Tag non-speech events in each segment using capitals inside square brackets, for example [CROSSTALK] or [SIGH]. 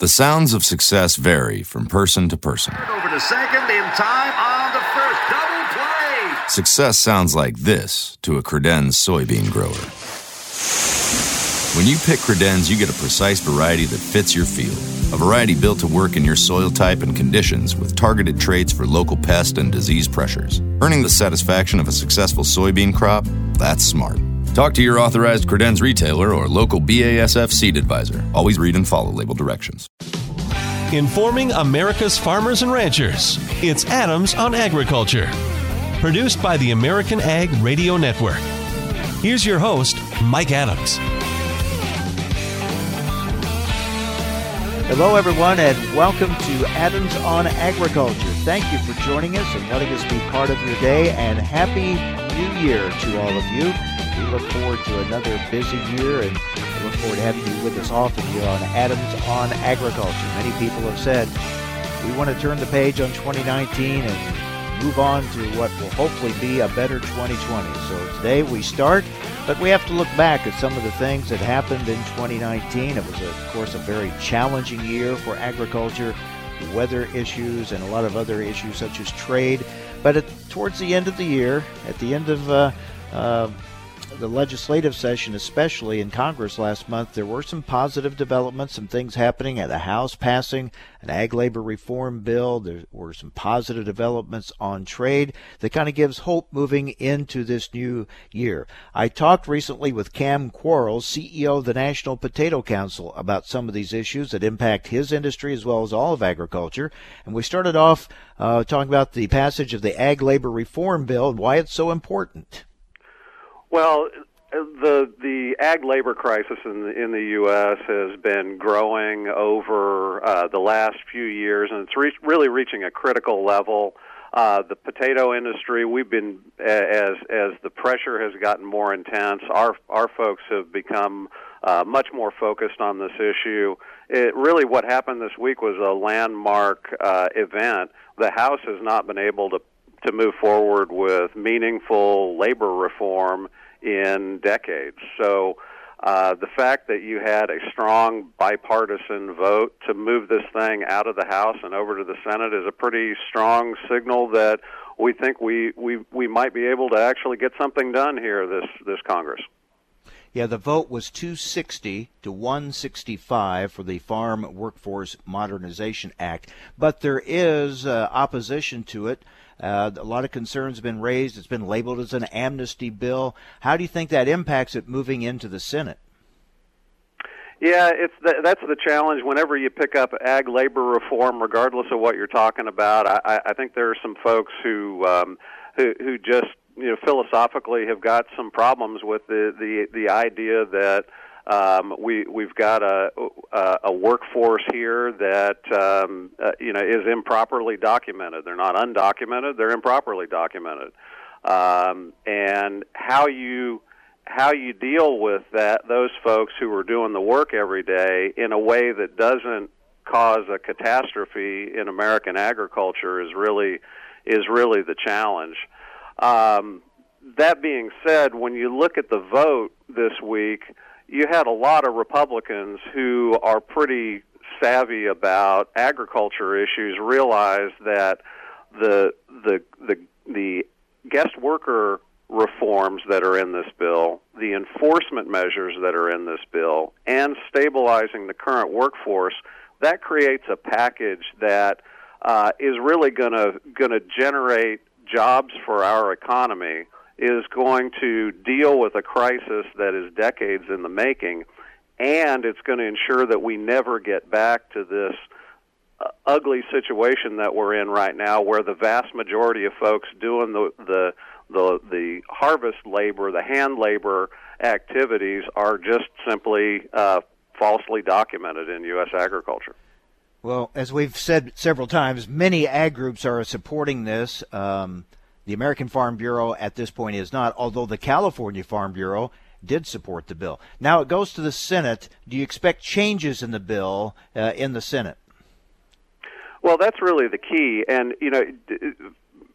The sounds of success vary from person to person. Over to second in time on the first double play. Success sounds like this to a credenz soybean grower. When you pick credenz, you get a precise variety that fits your field. A variety built to work in your soil type and conditions with targeted traits for local pest and disease pressures. Earning the satisfaction of a successful soybean crop? That's smart. Talk to your authorized credenz retailer or local BASF seed advisor. Always read and follow label directions. Informing America's farmers and ranchers. It's Adams on Agriculture. Produced by the American Ag Radio Network. Here's your host, Mike Adams. Hello, everyone, and welcome to Adams on Agriculture. Thank you for joining us and letting us be part of your day, and Happy New Year to all of you. We look forward to another busy year, and we look forward to having you with us often here on Adams on Agriculture. Many people have said we want to turn the page on 2019 and move on to what will hopefully be a better 2020. So today we start but we have to look back at some of the things that happened in 2019. It was, of course, a very challenging year for agriculture, weather issues, and a lot of other issues such as trade. But at, towards the end of the year, at the end of uh, uh, the legislative session, especially in Congress last month, there were some positive developments, some things happening at the House passing an ag labor reform bill. There were some positive developments on trade that kind of gives hope moving into this new year. I talked recently with Cam Quarles, CEO of the National Potato Council, about some of these issues that impact his industry as well as all of agriculture. And we started off uh, talking about the passage of the ag labor reform bill and why it's so important. Well, the the ag labor crisis in the, in the U.S. has been growing over uh, the last few years, and it's re- really reaching a critical level. Uh, the potato industry, we've been as as the pressure has gotten more intense. Our our folks have become uh, much more focused on this issue. It really what happened this week was a landmark uh, event. The House has not been able to to move forward with meaningful labor reform in decades. So uh, the fact that you had a strong bipartisan vote to move this thing out of the House and over to the Senate is a pretty strong signal that we think we, we, we might be able to actually get something done here this, this Congress. Yeah, the vote was 260 to 165 for the Farm Workforce Modernization Act, but there is uh, opposition to it. Uh, a lot of concerns have been raised. It's been labeled as an amnesty bill. How do you think that impacts it moving into the Senate? Yeah, it's the, that's the challenge. Whenever you pick up ag labor reform, regardless of what you're talking about, I, I think there are some folks who um, who, who just you know philosophically have got some problems with the the the idea that um, we we've got a a, workforce here that um, uh, you know is improperly documented. They're not undocumented; they're improperly documented. Um, and how you how you deal with that those folks who are doing the work every day in a way that doesn't cause a catastrophe in American agriculture is really is really the challenge. Um, that being said, when you look at the vote this week, you had a lot of Republicans who are pretty savvy about agriculture issues realize that the the the the guest worker reforms that are in this bill, the enforcement measures that are in this bill, and stabilizing the current workforce, that creates a package that uh, is really going to going to generate jobs for our economy is going to deal with a crisis that is decades in the making, and it's going to ensure that we never get back to this uh, ugly situation that we're in right now, where the vast majority of folks doing the the the, the harvest labor, the hand labor activities, are just simply uh, falsely documented in U.S. agriculture. Well, as we've said several times, many ag groups are supporting this. Um, the American Farm Bureau at this point is not, although the California Farm Bureau did support the bill. Now it goes to the Senate. Do you expect changes in the bill uh, in the Senate? Well, that's really the key, and you know,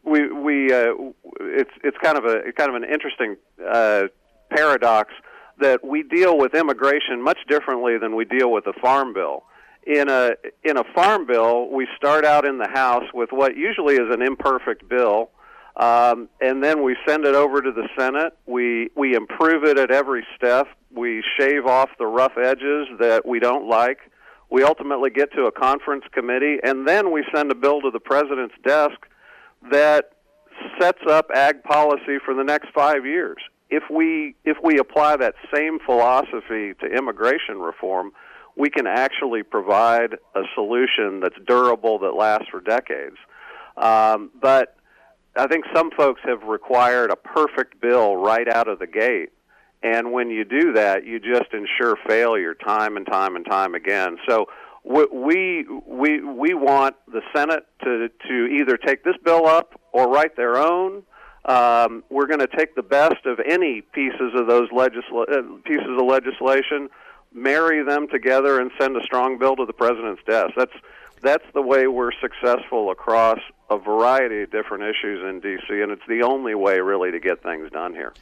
we we uh, it's it's kind of a kind of an interesting uh, paradox that we deal with immigration much differently than we deal with the farm bill in a in a farm bill, we start out in the House with what usually is an imperfect bill, um, and then we send it over to the Senate. We we improve it at every step. We shave off the rough edges that we don't like. We ultimately get to a conference committee, and then we send a bill to the president's desk that sets up ag policy for the next five years. If we if we apply that same philosophy to immigration reform, we can actually provide a solution that's durable that lasts for decades. Um, but I think some folks have required a perfect bill right out of the gate. And when you do that, you just ensure failure time and time and time again. So we we we want the Senate to to either take this bill up or write their own. Um, we're going to take the best of any pieces of those legisla- uh, pieces of legislation marry them together and send a strong bill to the president's desk. That's that's the way we're successful across a variety of different issues in D.C., and it's the only way really to get things done here.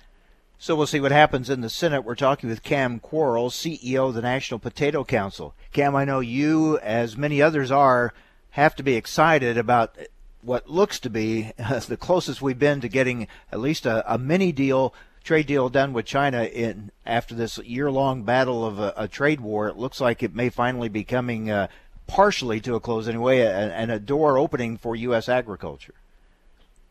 So we'll see what happens in the Senate. We're talking with Cam Quarles, CEO of the National Potato Council. Cam, I know you, as many others are, have to be excited about what looks to be [LAUGHS] the closest we've been to getting at least a, a mini deal trade deal done with China in after this year-long battle of a, a trade war. It looks like it may finally be coming uh, partially to a close anyway, and, a door opening for U.S. agriculture.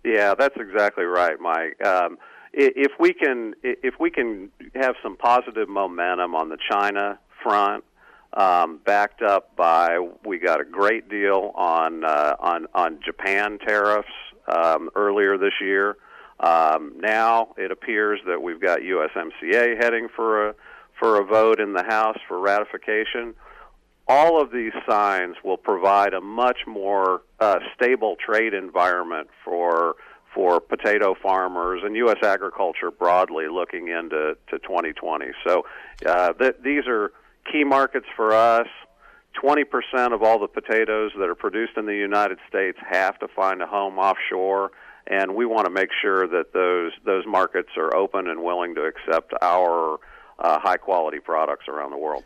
Yeah, that's exactly right, Mike. Um, if we can, if we can have some positive momentum on the China front, um, backed up by we got a great deal on uh, on on Japan tariffs um, earlier this year. Um, now it appears that we've got USMCA heading for a for a vote in the House for ratification. All of these signs will provide a much more uh, stable trade environment for for potato farmers and U.S. agriculture broadly looking into to 2020. So uh, th- these are key markets for us. 20% of all the potatoes that are produced in the United States have to find a home offshore and we want to make sure that those those markets are open and willing to accept our uh, high quality products around the world.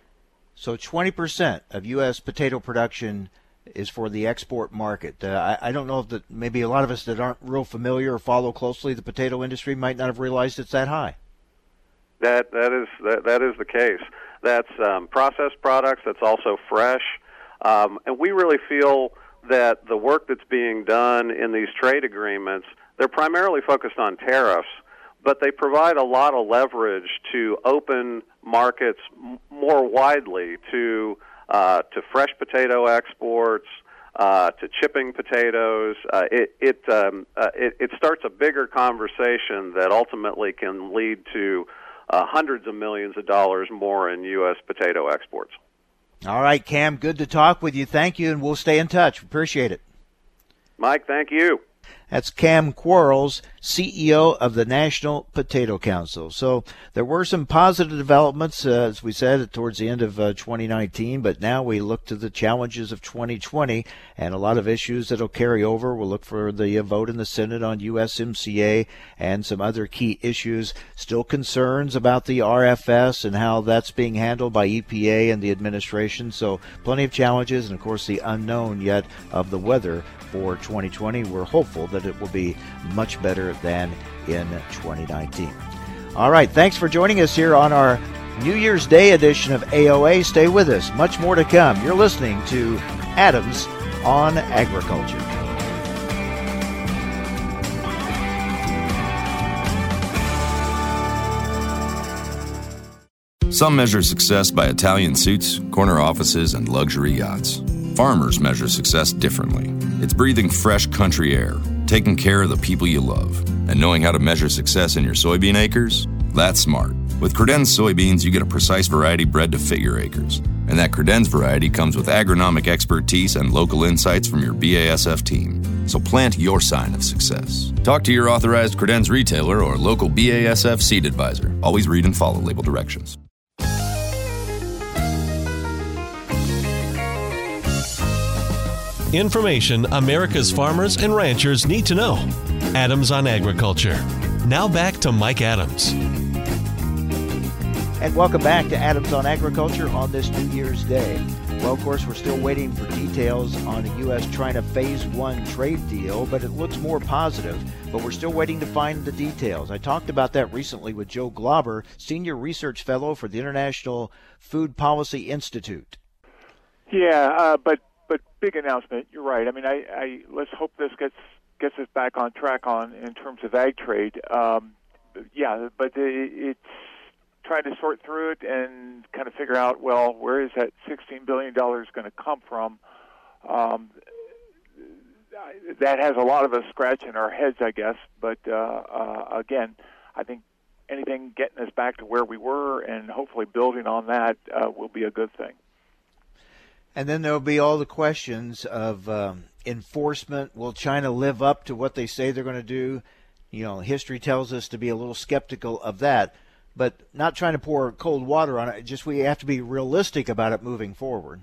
So 20% of U.S. potato production is for the export market. Uh, I, I, don't know if that maybe a lot of us that aren't real familiar or follow closely the potato industry might not have realized it's that high. That that is that, that is the case. That's um, processed products. That's also fresh, um, and we really feel that the work that's being done in these trade agreements, they're primarily focused on tariffs, but they provide a lot of leverage to open markets m- more widely to uh, to fresh potato exports, uh, to chipping potatoes. Uh, it it, um, uh, it it starts a bigger conversation that ultimately can lead to uh, hundreds of millions of dollars more in U.S. potato exports. All right, Cam, good to talk with you. Thank you, and we'll stay in touch. Appreciate it. Mike, thank you. That's Cam Quarles, CEO of the National Potato Council. So there were some positive developments, uh, as we said, towards the end of uh, 2019, but now we look to the challenges of 2020 and a lot of issues that'll carry over. We'll look for the uh, vote in the Senate on USMCA and some other key issues. Still concerns about the RFS and how that's being handled by EPA and the administration. So plenty of challenges, and of course, the unknown yet of the weather for 2020. We're hopeful that it will be much better than in 2019. All right, thanks for joining us here on our New Year's Day edition of AOA. Stay with us, much more to come. You're listening to Adams on Agriculture. Some measure success by Italian suits, corner offices, and luxury yachts. Farmers measure success differently. It's breathing fresh country air, taking care of the people you love, and knowing how to measure success in your soybean acres? That's smart. With Credenz soybeans, you get a precise variety bred to fit your acres. And that Credenz variety comes with agronomic expertise and local insights from your BASF team. So plant your sign of success. Talk to your authorized Credenz retailer or local BASF seed advisor. Always read and follow label directions. Information America's farmers and ranchers need to know. Adams on Agriculture. Now back to Mike Adams. And welcome back to Adams on Agriculture on this New Year's Day. Well, of course, we're still waiting for details on the U.S. China Phase 1 trade deal, but it looks more positive. But we're still waiting to find the details. I talked about that recently with Joe Glauber, Senior Research Fellow for the International Food Policy Institute. Yeah, uh, but but big announcement. You're right. I mean, I, I let's hope this gets gets us back on track on in terms of ag trade. Um, yeah, but it's trying to sort through it and kind of figure out, well, where is that $16 billion going to come from? Um, that has a lot of us scratching our heads, I guess. But uh, uh, again, I think anything getting us back to where we were and hopefully building on that uh, will be a good thing. And then there'll be all the questions of um, enforcement. Will China live up to what they say they're going to do? You know, history tells us to be a little skeptical of that but not trying to pour cold water on it. Just we have to be realistic about it moving forward.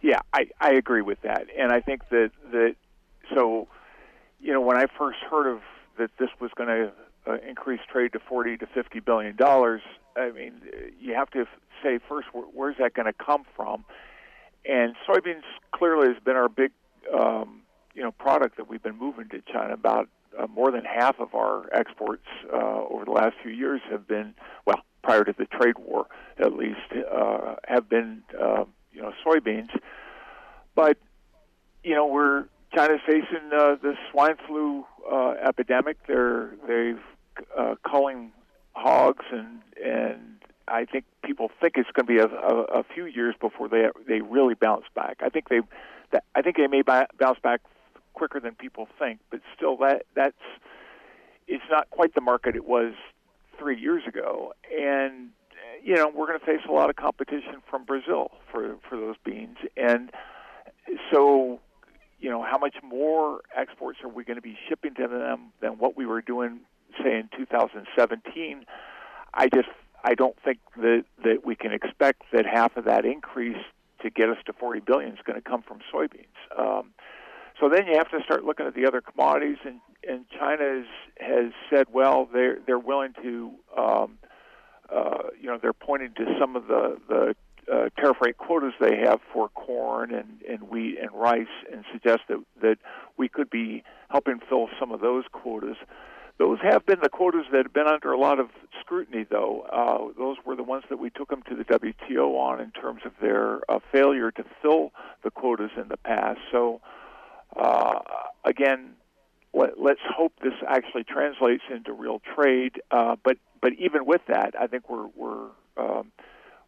Yeah, I, I agree with that, and I think that that so, you know, when I first heard of that this was going to uh, increase trade to forty to fifty billion dollars, I mean, you have to say first where, where's that going to come from, and soybeans clearly has been our big, um, you know, product that we've been moving to China. About uh, more than half of our exports uh, over the last few years have been, well, prior to the trade war at least, uh, have been, uh, you know, soybeans. But, you know, we're China's facing uh, the swine flu uh, epidemic. They're they've uh, culling hogs, and and I think people think it's going to be a, a, a few years before they they really bounce back. I think they, I think they may bounce back quicker than people think, but still, that that's it's not quite the market it was three years ago, and you know we're going to face a lot of competition from Brazil for for those beans, and so you know how much more exports are we going to be shipping to them than what we were doing, say in 2017? I just I don't think that that we can expect that half of that increase to get us to 40 billion is going to come from soybeans. Um, so then you have to start looking at the other commodities, and and China has has said, well, they're they're willing to, um, uh, you know, they're pointing to some of the the uh, tariff rate quotas they have for corn and, and wheat and rice, and suggest that that we could be helping fill some of those quotas. Those have been the quotas that have been under a lot of scrutiny, though. Uh, those were the ones that we took them to the WTO on in terms of their uh, failure to fill the quotas in the past. So uh, again, let, us hope this actually translates into real trade. Uh, but but even with that, I think we're we're um,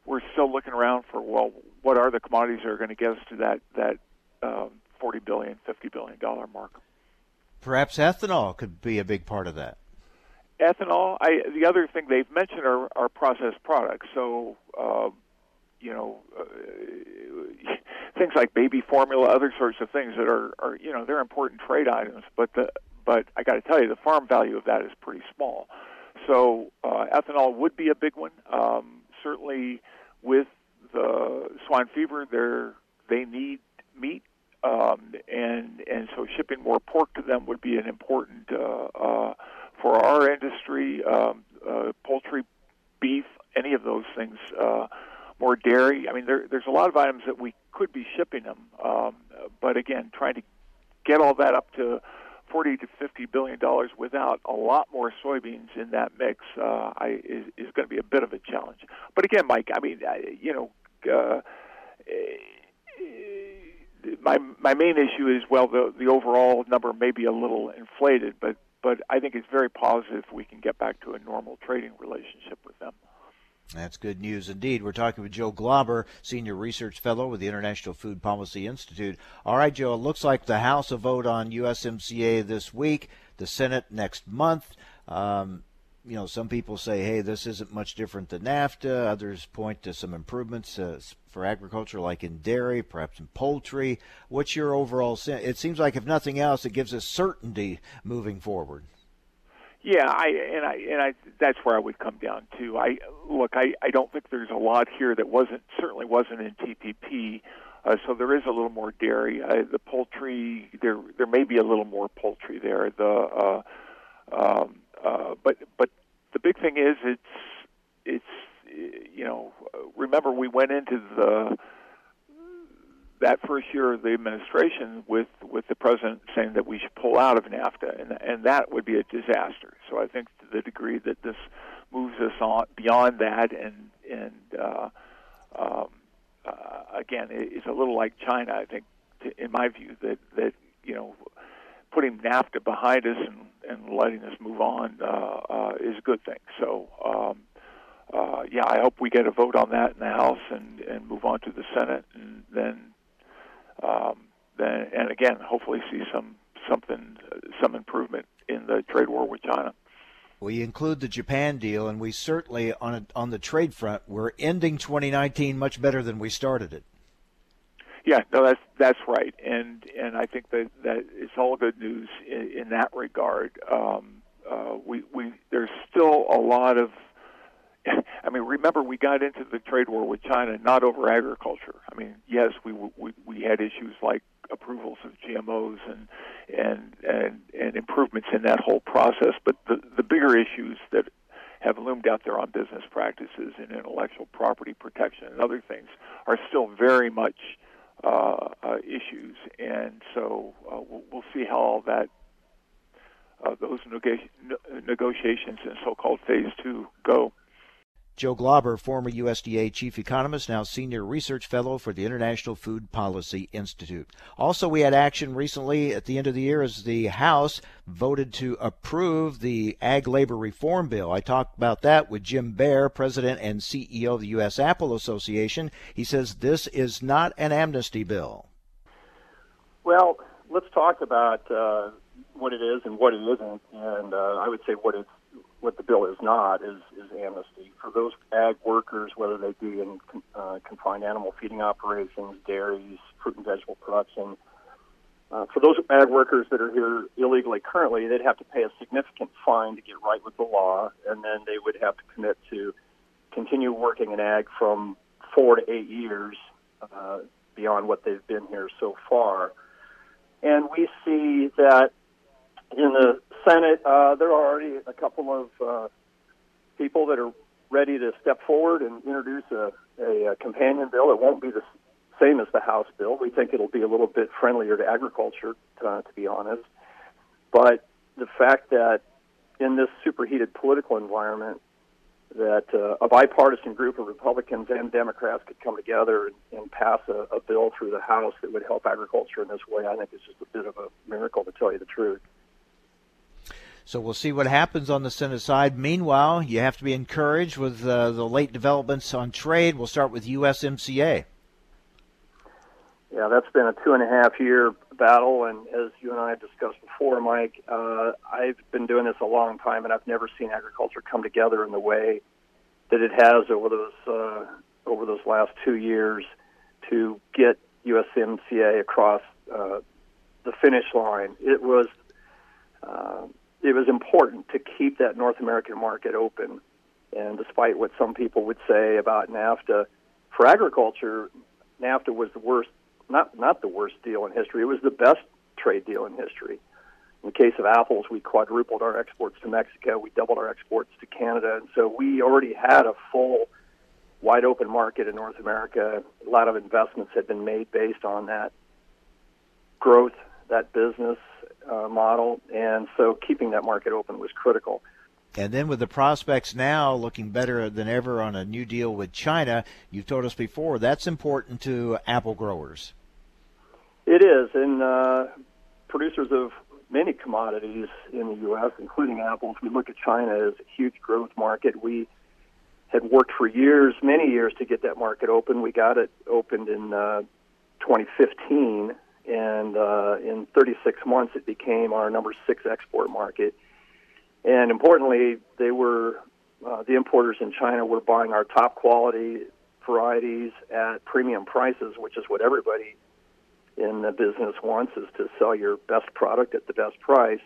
we're still looking around for well, what are the commodities that are going to get us to that that um, forty billion, fifty billion dollar mark? Perhaps ethanol could be a big part of that. Ethanol. I, the other thing they've mentioned are, are processed products. So, uh, you know, uh, [LAUGHS] things like baby formula, other sorts of things that are, are you know, they're important trade items. But the but I got to tell you, the farm value of that is pretty small. So uh, ethanol would be a big one. Um, certainly, with the swine fever, they they need meat, um, and and so shipping more pork to them would be an important uh, uh, for our industry. Um, uh, poultry, beef, any of those things. More dairy. I mean, there, there's a lot of items that we could be shipping them, um, but again, trying to get all that up to 40 to 50 billion dollars without a lot more soybeans in that mix uh, I, is, is going to be a bit of a challenge. But again, Mike, I mean, I, you know, uh, my my main issue is well, the the overall number may be a little inflated, but but I think it's very positive we can get back to a normal trading relationship with them. That's good news indeed. We're talking with Joe Glauber, Senior Research Fellow with the International Food Policy Institute. All right, Joe, it looks like the House will vote on USMCA this week, the Senate next month. Um, you know, some people say, hey, this isn't much different than NAFTA. Others point to some improvements uh, for agriculture, like in dairy, perhaps in poultry. What's your overall sense? It seems like, if nothing else, it gives us certainty moving forward. Yeah, I and I and I that's where I would come down to. I look, I I don't think there's a lot here that wasn't certainly wasn't in TPP. Uh, so there is a little more dairy. Uh, the poultry there there may be a little more poultry there. The uh, um, uh, but but the big thing is it's it's you know remember we went into the that first year of the administration with with the president saying that we should pull out of NAFTA, and and that would be a disaster. So I think to the degree that this moves us on beyond that, and and uh, um, uh, again, it's a little like China. I think, to, in my view, that that you know, putting NAFTA behind us and and letting us move on uh, uh, is a good thing. So. Um, uh, yeah, I hope we get a vote on that in the House and, and move on to the Senate, and then um, then and again, hopefully see some something some improvement in the trade war with China. We include the Japan deal, and we certainly on a, on the trade front, we're ending 2019 much better than we started it. Yeah, no, that's that's right, and and I think that that it's all good news in, in that regard. Um, uh, we we there's still a lot of [LAUGHS] I mean, remember we got into the trade war with China not over agriculture. I mean, yes, we we we had issues like approvals of GMOs and and and and improvements in that whole process, but the the bigger issues that have loomed out there on business practices and intellectual property protection and other things are still very much uh, uh, issues, and so uh, we'll, we'll see how all that uh, those neg- negotiations in so-called phase two go. Joe Glauber, former USDA chief economist, now senior research fellow for the International Food Policy Institute. Also, we had action recently at the end of the year as the House voted to approve the Ag Labor Reform Bill. I talked about that with Jim Bair, president and CEO of the U.S. Apple Association. He says this is not an amnesty bill. Well, let's talk about uh, what it is and what it isn't, and uh, I would say what it's what the bill is not is, is amnesty for those ag workers, whether they be in uh, confined animal feeding operations, dairies, fruit and vegetable production. Uh, for those ag workers that are here illegally currently, they'd have to pay a significant fine to get right with the law, and then they would have to commit to continue working in ag from four to eight years uh, beyond what they've been here so far. And we see that in the Senate, uh, there are already a couple of uh, people that are ready to step forward and introduce a, a, a companion bill. It won't be the same as the House bill. We think it'll be a little bit friendlier to agriculture, uh, to be honest. But the fact that in this superheated political environment, that uh, a bipartisan group of Republicans and Democrats could come together and, and pass a, a bill through the House that would help agriculture in this way, I think is just a bit of a miracle, to tell you the truth. So we'll see what happens on the Senate side. Meanwhile, you have to be encouraged with uh, the late developments on trade. We'll start with USMCA. Yeah, that's been a two and a half year battle, and as you and I have discussed before, Mike, uh, I've been doing this a long time, and I've never seen agriculture come together in the way that it has over those uh, over those last two years to get USMCA across uh, the finish line. It was uh, it was important to keep that North American market open. And despite what some people would say about NAFTA, for agriculture, NAFTA was the worst, not, not the worst deal in history. It was the best trade deal in history. In the case of apples, we quadrupled our exports to Mexico. We doubled our exports to Canada. And so we already had a full, wide open market in North America. A lot of investments had been made based on that growth, that business, uh, model, and so keeping that market open was critical. And then with the prospects now looking better than ever on a new deal with China, you've told us before that's important to apple growers. It is, and uh, producers of many commodities in the U.S., including apples, we look at China as a huge growth market. We had worked for years, many years, to get that market open. We got it opened in uh, 2015, and uh, in 36 months, it became our number six export market. And importantly, they were uh, the importers in China were buying our top quality varieties at premium prices, which is what everybody in the business wants is to sell your best product at the best price.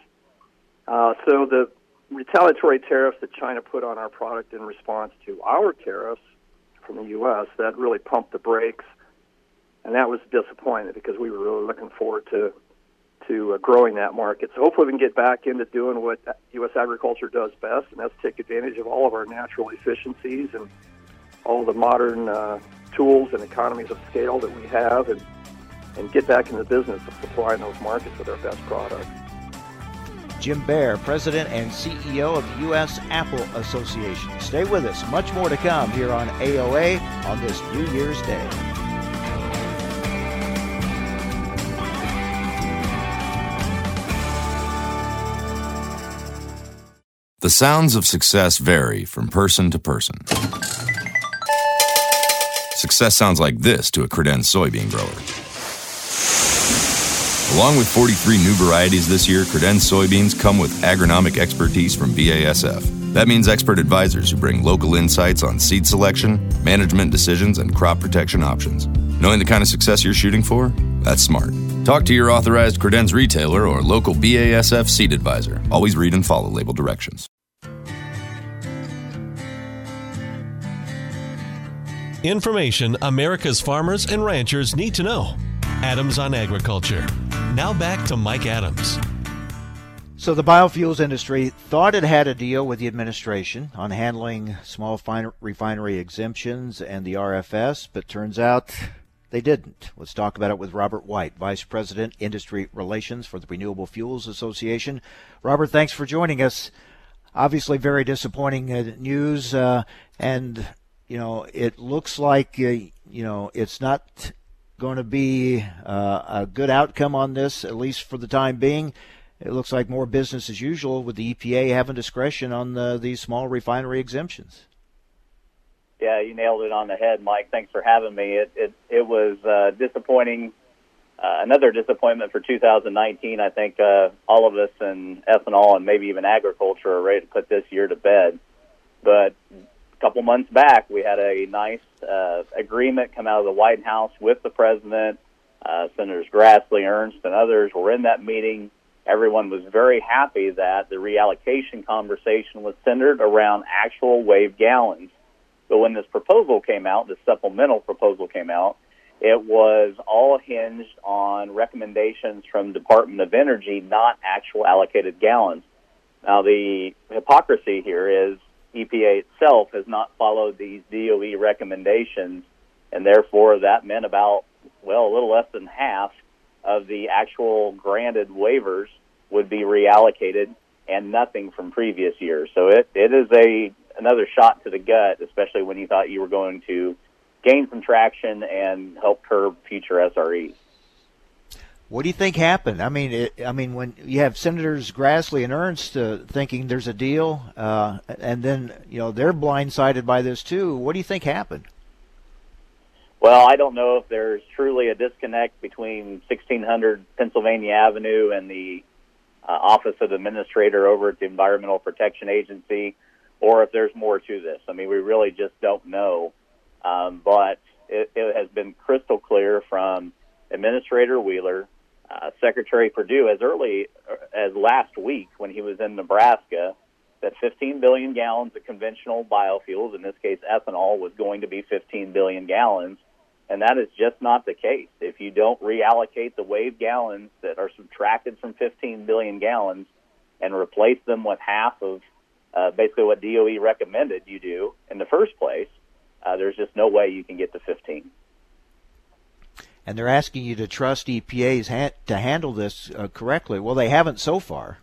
Uh, so the retaliatory tariffs that China put on our product in response to our tariffs from the U.S. that really pumped the brakes and that was disappointing because we were really looking forward to to uh, growing that market. So hopefully we can get back into doing what U.S. agriculture does best, and that's take advantage of all of our natural efficiencies and all the modern uh, tools and economies of scale that we have, and and get back in the business of supplying those markets with our best products. Jim Bair, President and CEO of the U.S. Apple Association. Stay with us. Much more to come here on AOA on this New Year's Day. Sounds of success vary from person to person. Success sounds like this to a credenz soybean grower. Along with 43 new varieties this year, credenz soybeans come with agronomic expertise from BASF. That means expert advisors who bring local insights on seed selection, management decisions, and crop protection options. Knowing the kind of success you're shooting for? That's smart. Talk to your authorized credenz retailer or local BASF seed advisor. Always read and follow label directions. Information America's farmers and ranchers need to know. Adams on Agriculture. Now back to Mike Adams. So the biofuels industry thought it had a deal with the administration on handling small refinery exemptions and the RFS, but turns out they didn't. Let's talk about it with Robert White, Vice President, Industry Relations for the Renewable Fuels Association. Robert, thanks for joining us. Obviously, very disappointing uh, news, uh, and you know it looks like uh, you know it's not going to be uh, a good outcome on this, at least for the time being. It looks like more business as usual with the EPA having discretion on the, these small refinery exemptions. Yeah, you nailed it on the head, Mike. Thanks for having me. It it, it was uh, disappointing. Uh, another disappointment for 2019. I think uh, all of us in ethanol and maybe even agriculture are ready to put this year to bed. But couple months back, we had a nice uh, agreement come out of the White House with the president. Uh, Senators Grassley, Ernst, and others were in that meeting. Everyone was very happy that the reallocation conversation was centered around actual wave gallons. But when this proposal came out, the supplemental proposal came out, it was all hinged on recommendations from Department of Energy, not actual allocated gallons. Now, the hypocrisy here is EPA itself has not followed these DOE recommendations, and therefore that meant about, well, a little less than half of the actual granted waivers would be reallocated and nothing from previous years. So it, it is a another shot to the gut, especially when you thought you were going to gain some traction and help curb future SREs. What do you think happened? I mean, it, I mean, when you have Senators Grassley and Ernst uh, thinking there's a deal, uh, and then you know they're blindsided by this too. What do you think happened? Well, I don't know if there's truly a disconnect between 1600 Pennsylvania Avenue and the uh, Office of Administrator over at the Environmental Protection Agency, or if there's more to this. I mean, we really just don't know. Um, but it, it has been crystal clear from Administrator Wheeler uh, Secretary Perdue as early as last week when he was in Nebraska that 15 billion gallons of conventional biofuels, in this case ethanol, was going to be 15 billion gallons. And that is just not the case. If you don't reallocate the wave gallons that are subtracted from 15 billion gallons and replace them with half of uh, basically what DOE recommended you do in the first place, uh, there's just no way you can get to 15 and they're asking you to trust EPA's ha- to handle this uh, correctly. Well, they haven't so far.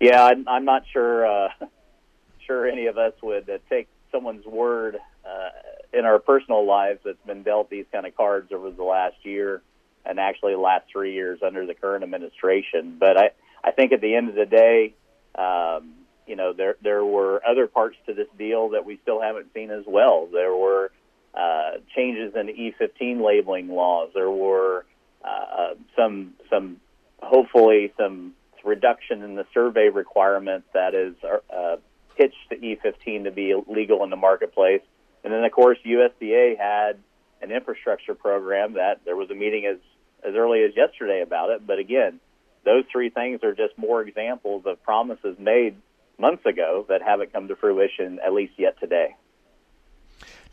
Yeah, I'm, I'm not sure. Uh, [LAUGHS] sure, any of us would uh, take someone's word uh, in our personal lives that's been dealt these kind of cards over the last year, and actually the last three years under the current administration. But I, I think at the end of the day, um, you know, there there were other parts to this deal that we still haven't seen as well. There were uh, changes in E15 labeling laws. There were uh, some some hopefully some reduction in the survey requirement that is uh, pitched to E15 to be legal in the marketplace. And then of course USDA had an infrastructure program that there was a meeting as as early as yesterday about it. But again, those three things are just more examples of promises made months ago that haven't come to fruition at least yet today.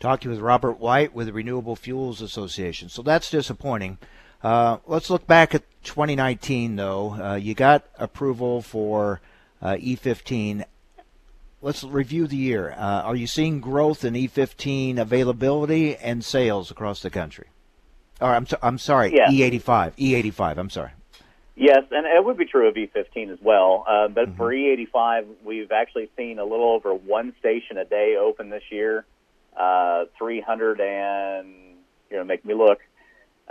Talking with Robert White with the Renewable Fuels Association. So that's disappointing. Uh, let's look back at 2019, though. Uh, you got approval for uh, E15. Let's review the year. Uh, are you seeing growth in E15 availability and sales across the country? Or I'm so, I'm sorry, Yeah. E85, E85. I'm sorry. Yes, and it would be true of E15 as well. Uh, but Mm-hmm. for E85, we've actually seen a little over one station a day open this year. Uh, 300 and you know make me look.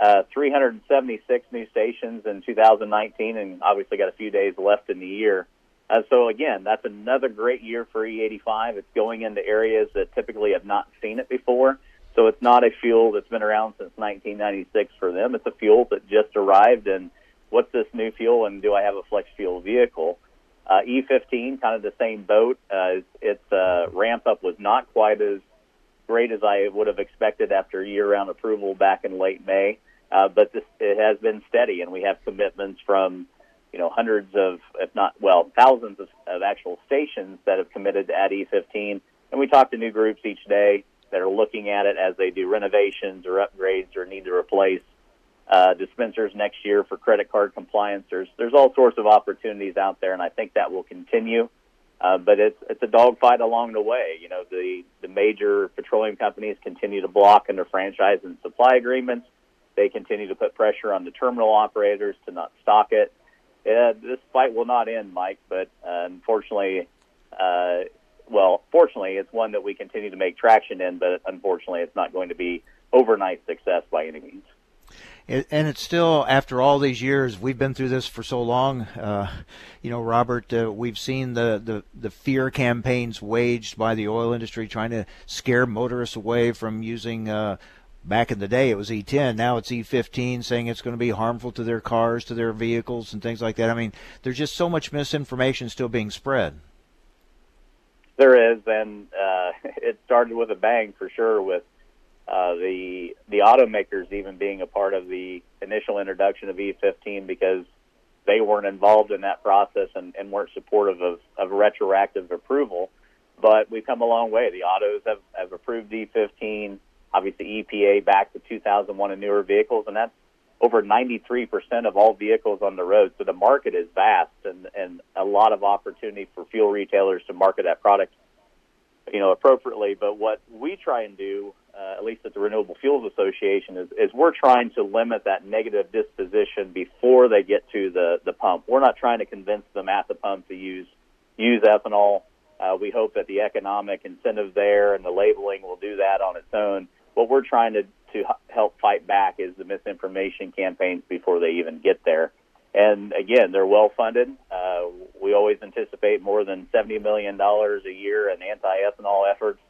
Uh, 376 new stations in 2019, and obviously got a few days left in the year. Uh, so again, that's another great year for E85. It's going into areas that typically have not seen it before. So it's not a fuel that's been around since 1996 for them. It's a fuel that just arrived, and what's this new fuel, and do I have a flex fuel vehicle? Uh, E15, kind of the same boat. Uh, its uh, ramp up was not quite as great as I would have expected after year-round approval back in late May, uh, but this, it has been steady, and we have commitments from you know hundreds of, if not well, thousands of, of actual stations that have committed to add E15, and we talk to new groups each day that are looking at it as they do renovations or upgrades or need to replace uh, dispensers next year for credit card compliance. There's there's all sorts of opportunities out there, and I think that will continue. Uh, but it's it's a dogfight along the way. You know, the the major petroleum companies continue to block under franchise and supply agreements. They continue to put pressure on the terminal operators to not stock it. Uh, this fight will not end, Mike. But uh, unfortunately, uh, well, fortunately, it's one that we continue to make traction in. But unfortunately, it's not going to be overnight success by any means. It, and it's still after all these years we've been through this for so long uh, you know robert uh, we've seen the, the, the fear campaigns waged by the oil industry trying to scare motorists away from using uh, back in the day it was e10 now it's e15 saying it's going to be harmful to their cars to their vehicles and things like that i mean there's just so much misinformation still being spread There is, and uh, [LAUGHS] it started with a bang for sure. With uh, the the automakers even being a part of the initial introduction of E15 because they weren't involved in that process and, and weren't supportive of, of retroactive approval. But we've come a long way. The autos have, have approved E15. Obviously, EPA back to 2001 and newer vehicles, and that's over 93% of all vehicles on the road. So the market is vast and, and a lot of opportunity for fuel retailers to market that product, you know, appropriately. But what we try and do, uh, at least at the Renewable Fuels Association, is, is we're trying to limit that negative disposition before they get to the, the pump. We're not trying to convince them at the pump to use use ethanol. Uh, we hope that the economic incentive there and the labeling will do that on its own. What we're trying to to help fight back is the misinformation campaigns before they even get there. And again, they're well funded. Uh, we always anticipate more than $70 million a year in anti ethanol efforts,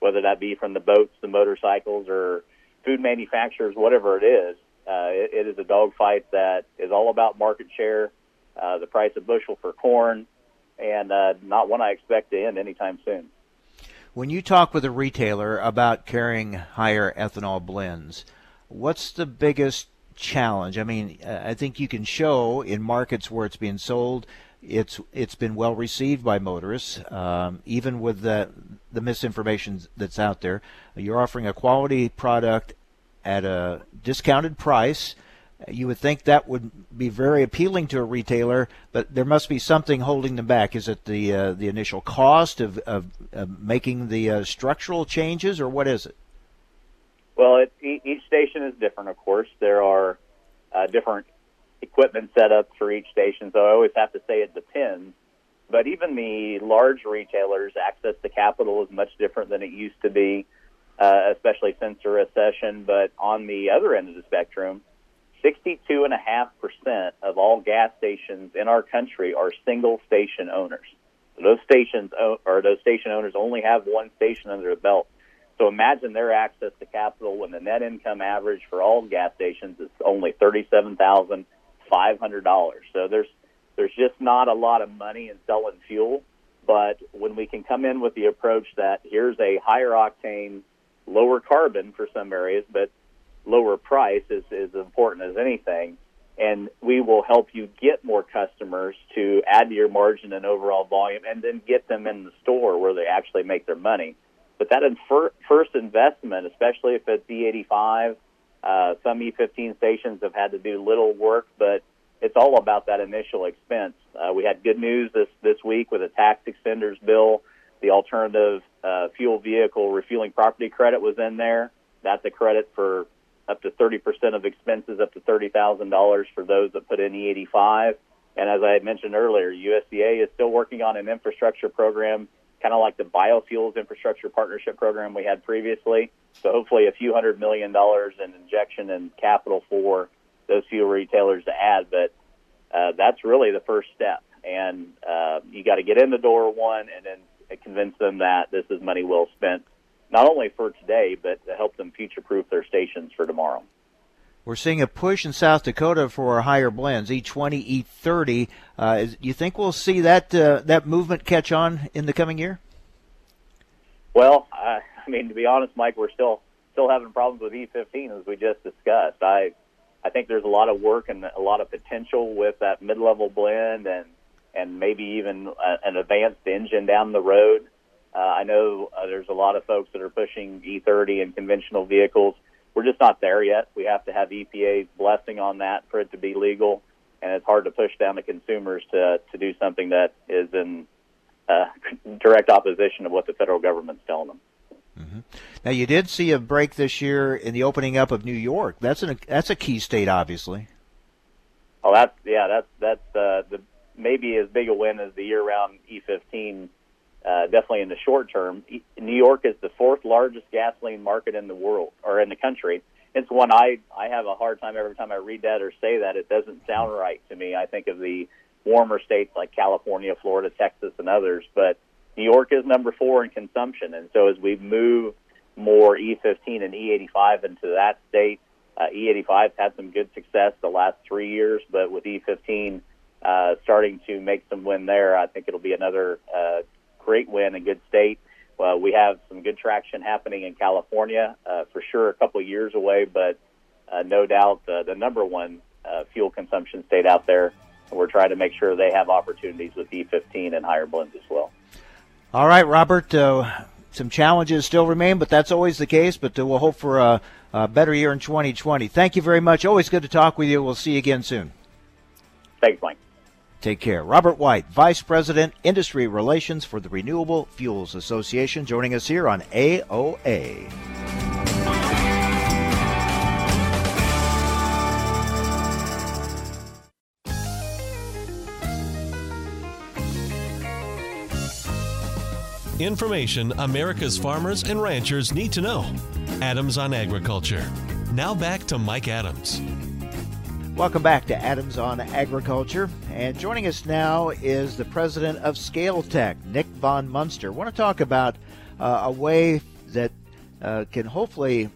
whether that be from the boats, the motorcycles, or food manufacturers, whatever it is. Uh, it, it is a dogfight that is all about market share, uh, the price of bushel for corn, and uh, not one I expect to end anytime soon. When you talk with a retailer about carrying higher ethanol blends, what's the biggest challenge? I mean, uh, I think you can show in markets where it's being sold, it's it's been well received by motorists, um, even with the the misinformation that's out there. You're offering a quality product at a discounted price. You would think that would be very appealing to a retailer, but there must be something holding them back. Is it the uh, the initial cost of, of, of making the uh, structural changes, or what is it? Well, it, each station is different, of course. There are uh, different equipment setups for each station, so I always have to say it depends. But even the large retailers' access to capital is much different than it used to be, uh, especially since the recession. But on the other end of the spectrum, 62.5% of all gas stations in our country are single station owners. Those stations or those station owners only have one station under their belt. So imagine their access to capital when the net income average for all gas stations is only thirty-seven thousand five hundred dollars. So there's there's just not a lot of money in selling fuel. But when we can come in with the approach that here's a higher octane, lower carbon for some areas, but lower price is as important as anything, and we will help you get more customers to add to your margin and overall volume, and then get them in the store where they actually make their money. But that infer- first investment, especially if it's E85, uh, some E15 stations have had to do little work, but it's all about that initial expense. Uh, we had good news this this week with a tax extenders bill. The alternative uh, fuel vehicle refueling property credit was in there. That's a credit for up to 30% of expenses, up to $30,000 for those that put in E85. And as I had mentioned earlier, USDA is still working on an infrastructure program, kind of like the biofuels infrastructure partnership program we had previously. So hopefully, a few hundred million dollars in injection and capital for those fuel retailers to add. But uh, that's really the first step, and uh, you got to get in the door one, and then convince them that this is money well spent, not only for today, but to help them future-proof their stations for tomorrow. We're seeing a push in South Dakota for higher blends, E20, E30. Uh, is, you think we'll see that uh, that movement catch on in the coming year? Well, I, I mean, to be honest, Mike, we're still still having problems with E15 as we just discussed. I I think there's a lot of work and a lot of potential with that mid-level blend and and maybe even a, an advanced engine down the road. Uh, I know uh, there's a lot of folks that are pushing E30 in conventional vehicles we're just not there yet. We have to have EPA's blessing on that for it to be legal, and it's hard to push down the consumers to to do something that is in uh, [LAUGHS] direct opposition of what the federal government's telling them. Mm-hmm. Now, you did see a break this year in the opening up of New York. That's an that's a key state, obviously. Oh, that's yeah, that's that's uh, the maybe as big a win as the year-round E15 uh, definitely in the short term. New York is the fourth largest gasoline market in the world or in the country. It's one I I have a hard time every time I read that or say that. It doesn't sound right to me. I think of the warmer states like California, Florida, Texas, and others, but New York is number four in consumption. And so as we move more E15 and E85 into that state, uh, E85's had some good success the last three years, but with E15 uh, starting to make some win there, I think it'll be another uh, great win in good state. Uh, we have some good traction happening in California, uh, for sure, a couple of years away, but uh, no doubt uh, the number one uh, fuel consumption state out there. We're trying to make sure they have opportunities with E15 and higher blends as well. All right, Robert. Uh, some challenges still remain, but that's always the case. But uh, we'll hope for a, a better year in 2020. Thank you very much. Always good to talk with you. We'll see you again soon. Thanks, Mike. Take care. Robert White, Vice President, Industry Relations for the Renewable Fuels Association, joining us here on AOA. Information America's farmers and ranchers need to know. Adams on Agriculture. Now back to Mike Adams. Welcome back to Adams on Agriculture. And joining us now is the president of Scale-Tec, Nick Von Munster. I want to talk about uh, a way that uh, can hopefully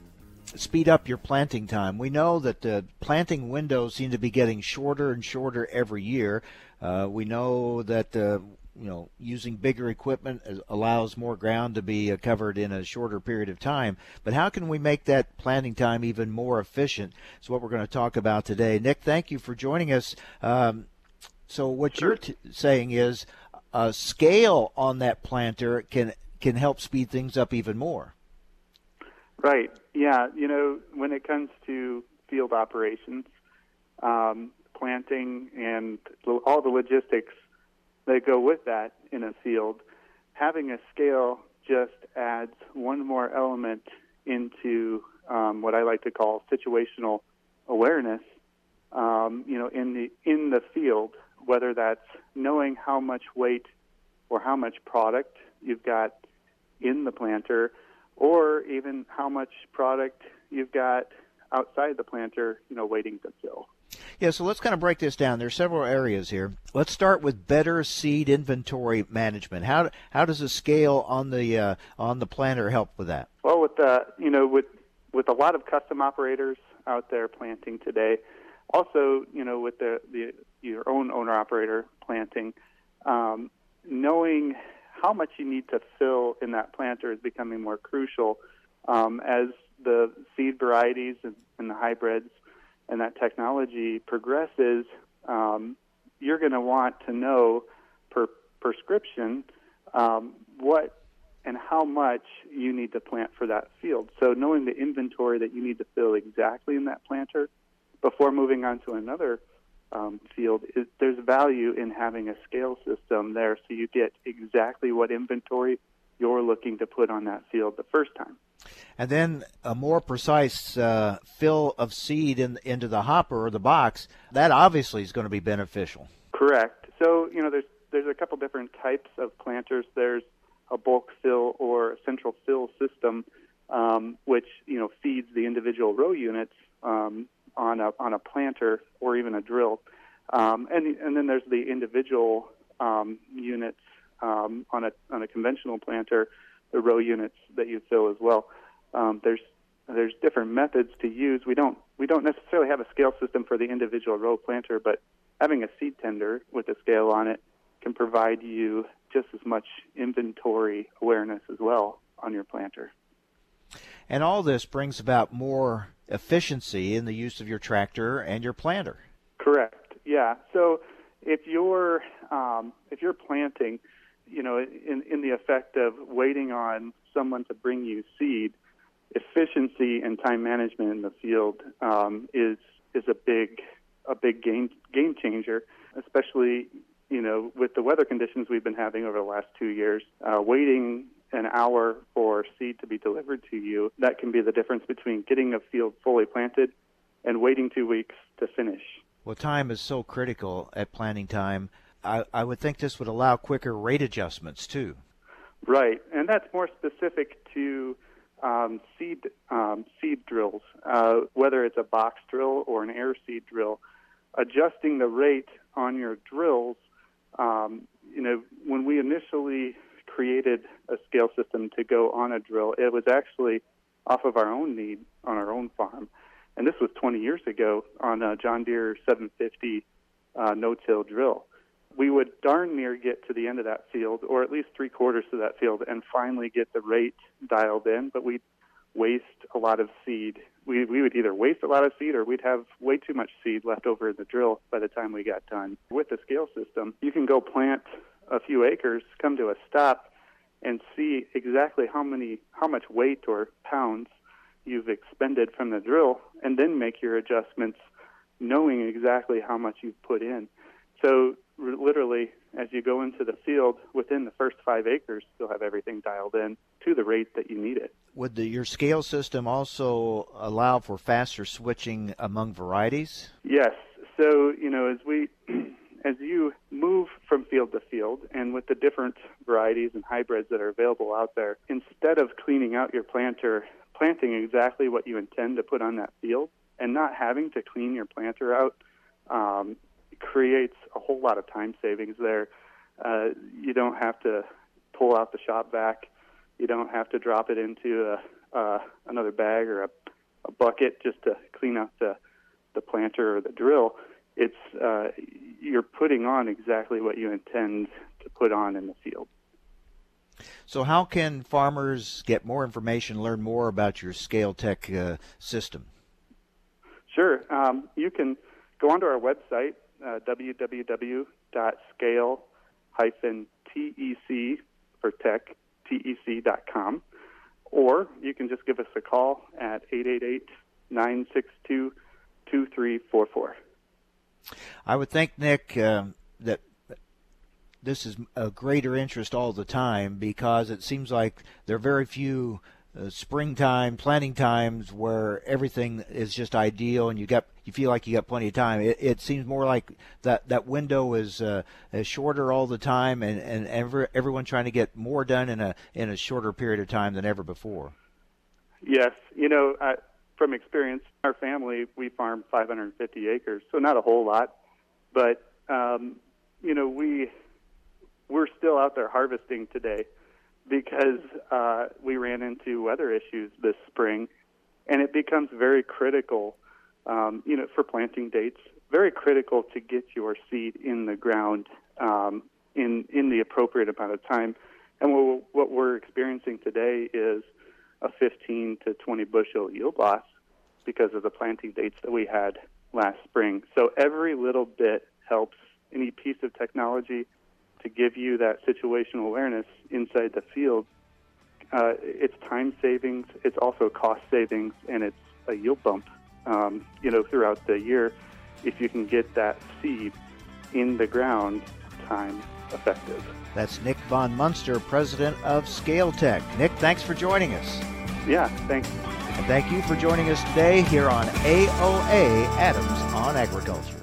speed up your planting time. We know that the planting windows seem to be getting shorter and shorter every year. Uh, we know that uh, you know, using bigger equipment allows more ground to be uh, covered in a shorter period of time. But how can we make that planting time even more efficient? Is what we're going to talk about today. Nick, thank you for joining us. Um, so what sure. you're t- saying is a scale on that planter can can help speed things up even more. Right. Yeah. You know, when it comes to field operations, um, planting and all the logistics that go with that in a field, having a scale just adds one more element into um, what I like to call situational awareness. Um, you know, in the in the field, whether that's knowing how much weight or how much product you've got in the planter, or even how much product you've got outside the planter, you know, waiting to fill. Yeah, so let's kind of break this down. There's several areas here. Let's start with better seed inventory management. How how does a scale on the uh, on the planter help with that? Well, with the you know with with a lot of custom operators out there planting today, also you know with the, the your own owner operator planting, um, knowing how much you need to fill in that planter is becoming more crucial um, as the seed varieties and, and the hybrids and that technology progresses, um, you're going to want to know per prescription um, what and how much you need to plant for that field. So knowing the inventory that you need to fill exactly in that planter before moving on to another um, field, is, there's value in having a scale system there so you get exactly what inventory you're looking to put on that field the first time. And then a more precise uh, fill of seed in, into the hopper or the box, that obviously is going to be beneficial. Correct. So, you know, there's there's a couple different types of planters. There's a bulk fill or a central fill system, um, which you know feeds the individual row units um, on a on a planter or even a drill, um, and and then there's the individual um, units um, on a on a conventional planter, the row units that you fill as well. Um, there's there's different methods to use. We don't we don't necessarily have a scale system for the individual row planter, but having a seed tender with a scale on it can provide you just as much inventory awareness as well on your planter. And all this brings about more efficiency in the use of your tractor and your planter. Correct. Yeah. So if you're um, if you're planting, you know, in in the effect of waiting on someone to bring you seed, efficiency and time management in the field um, is is a big a big game game changer, especially you know with the weather conditions we've been having over the last two years. Uh, waiting an hour for seed to be delivered to you that can be the difference between getting a field fully planted and waiting two weeks to finish. Well, time is so critical at planting time. I, I would think this would allow quicker rate adjustments too. Right, and that's more specific to um, seed um, seed drills, uh, whether it's a box drill or an air seed drill. Adjusting the rate on your drills, um, you know, when we initially created a scale system to go on a drill, it was actually off of our own need on our own farm, and this was 20 years ago on a John Deere 750 uh, no-till drill we would darn near get to the end of that field, or at least three quarters of that field, and finally get the rate dialed in. But we'd waste a lot of seed. We we would either waste a lot of seed, or we'd have way too much seed left over in the drill by the time we got done. With the scale system, you can go plant a few acres, come to a stop, and see exactly how many how much weight or pounds you've expended from the drill, and then make your adjustments, knowing exactly how much you've put in. So literally, as you go into the field, within the first five acres, you'll have everything dialed in to the rate that you need it. Would the, your scale system also allow for faster switching among varieties? Yes. So you know, as we [CLEARS THROAT] as you move from field to field, and with the different varieties and hybrids that are available out there, instead of cleaning out your planter, planting exactly what you intend to put on that field, and not having to clean your planter out um, creates a whole lot of time savings there. Uh, you don't have to pull out the shop vac. You don't have to drop it into a, uh, another bag or a, a bucket just to clean out the, the planter or the drill. It's uh, you're putting on exactly what you intend to put on in the field. So, how can farmers get more information, learn more about your Scale-Tec uh, system? Sure. Um, you can go onto our website, uh, www.scale-tec for tech, tec.com. Or you can just give us a call at 888-962-2344. I would think, Nick, uh, that this is a greater interest all the time because it seems like there are very few – uh, springtime planting times where everything is just ideal and you got you feel like you got plenty of time. It, it seems more like that that window is uh, is shorter all the time, and and every, everyone trying to get more done in a in a shorter period of time than ever before. Yes, you know, I, from experience, our family we farm 550 acres, so not a whole lot, but um, you know we we're still out there harvesting today because uh, we ran into weather issues this spring, and it becomes very critical, um, you know, for planting dates. Very critical to get your seed in the ground um, in in the appropriate amount of time. And what, what we're experiencing today is a 15 to 20 bushel yield loss because of the planting dates that we had last spring. So every little bit helps. Any piece of technology to give you that situational awareness inside the field. Uh, it's time savings, it's also cost savings, and it's a yield bump. Um, you know, throughout the year, if you can get that seed in the ground, time effective. That's Nick Von Munster, president of Scale-Tec. Nick, thanks for joining us. Yeah, thanks. And thank you for joining us today here on AOA Adams on Agriculture.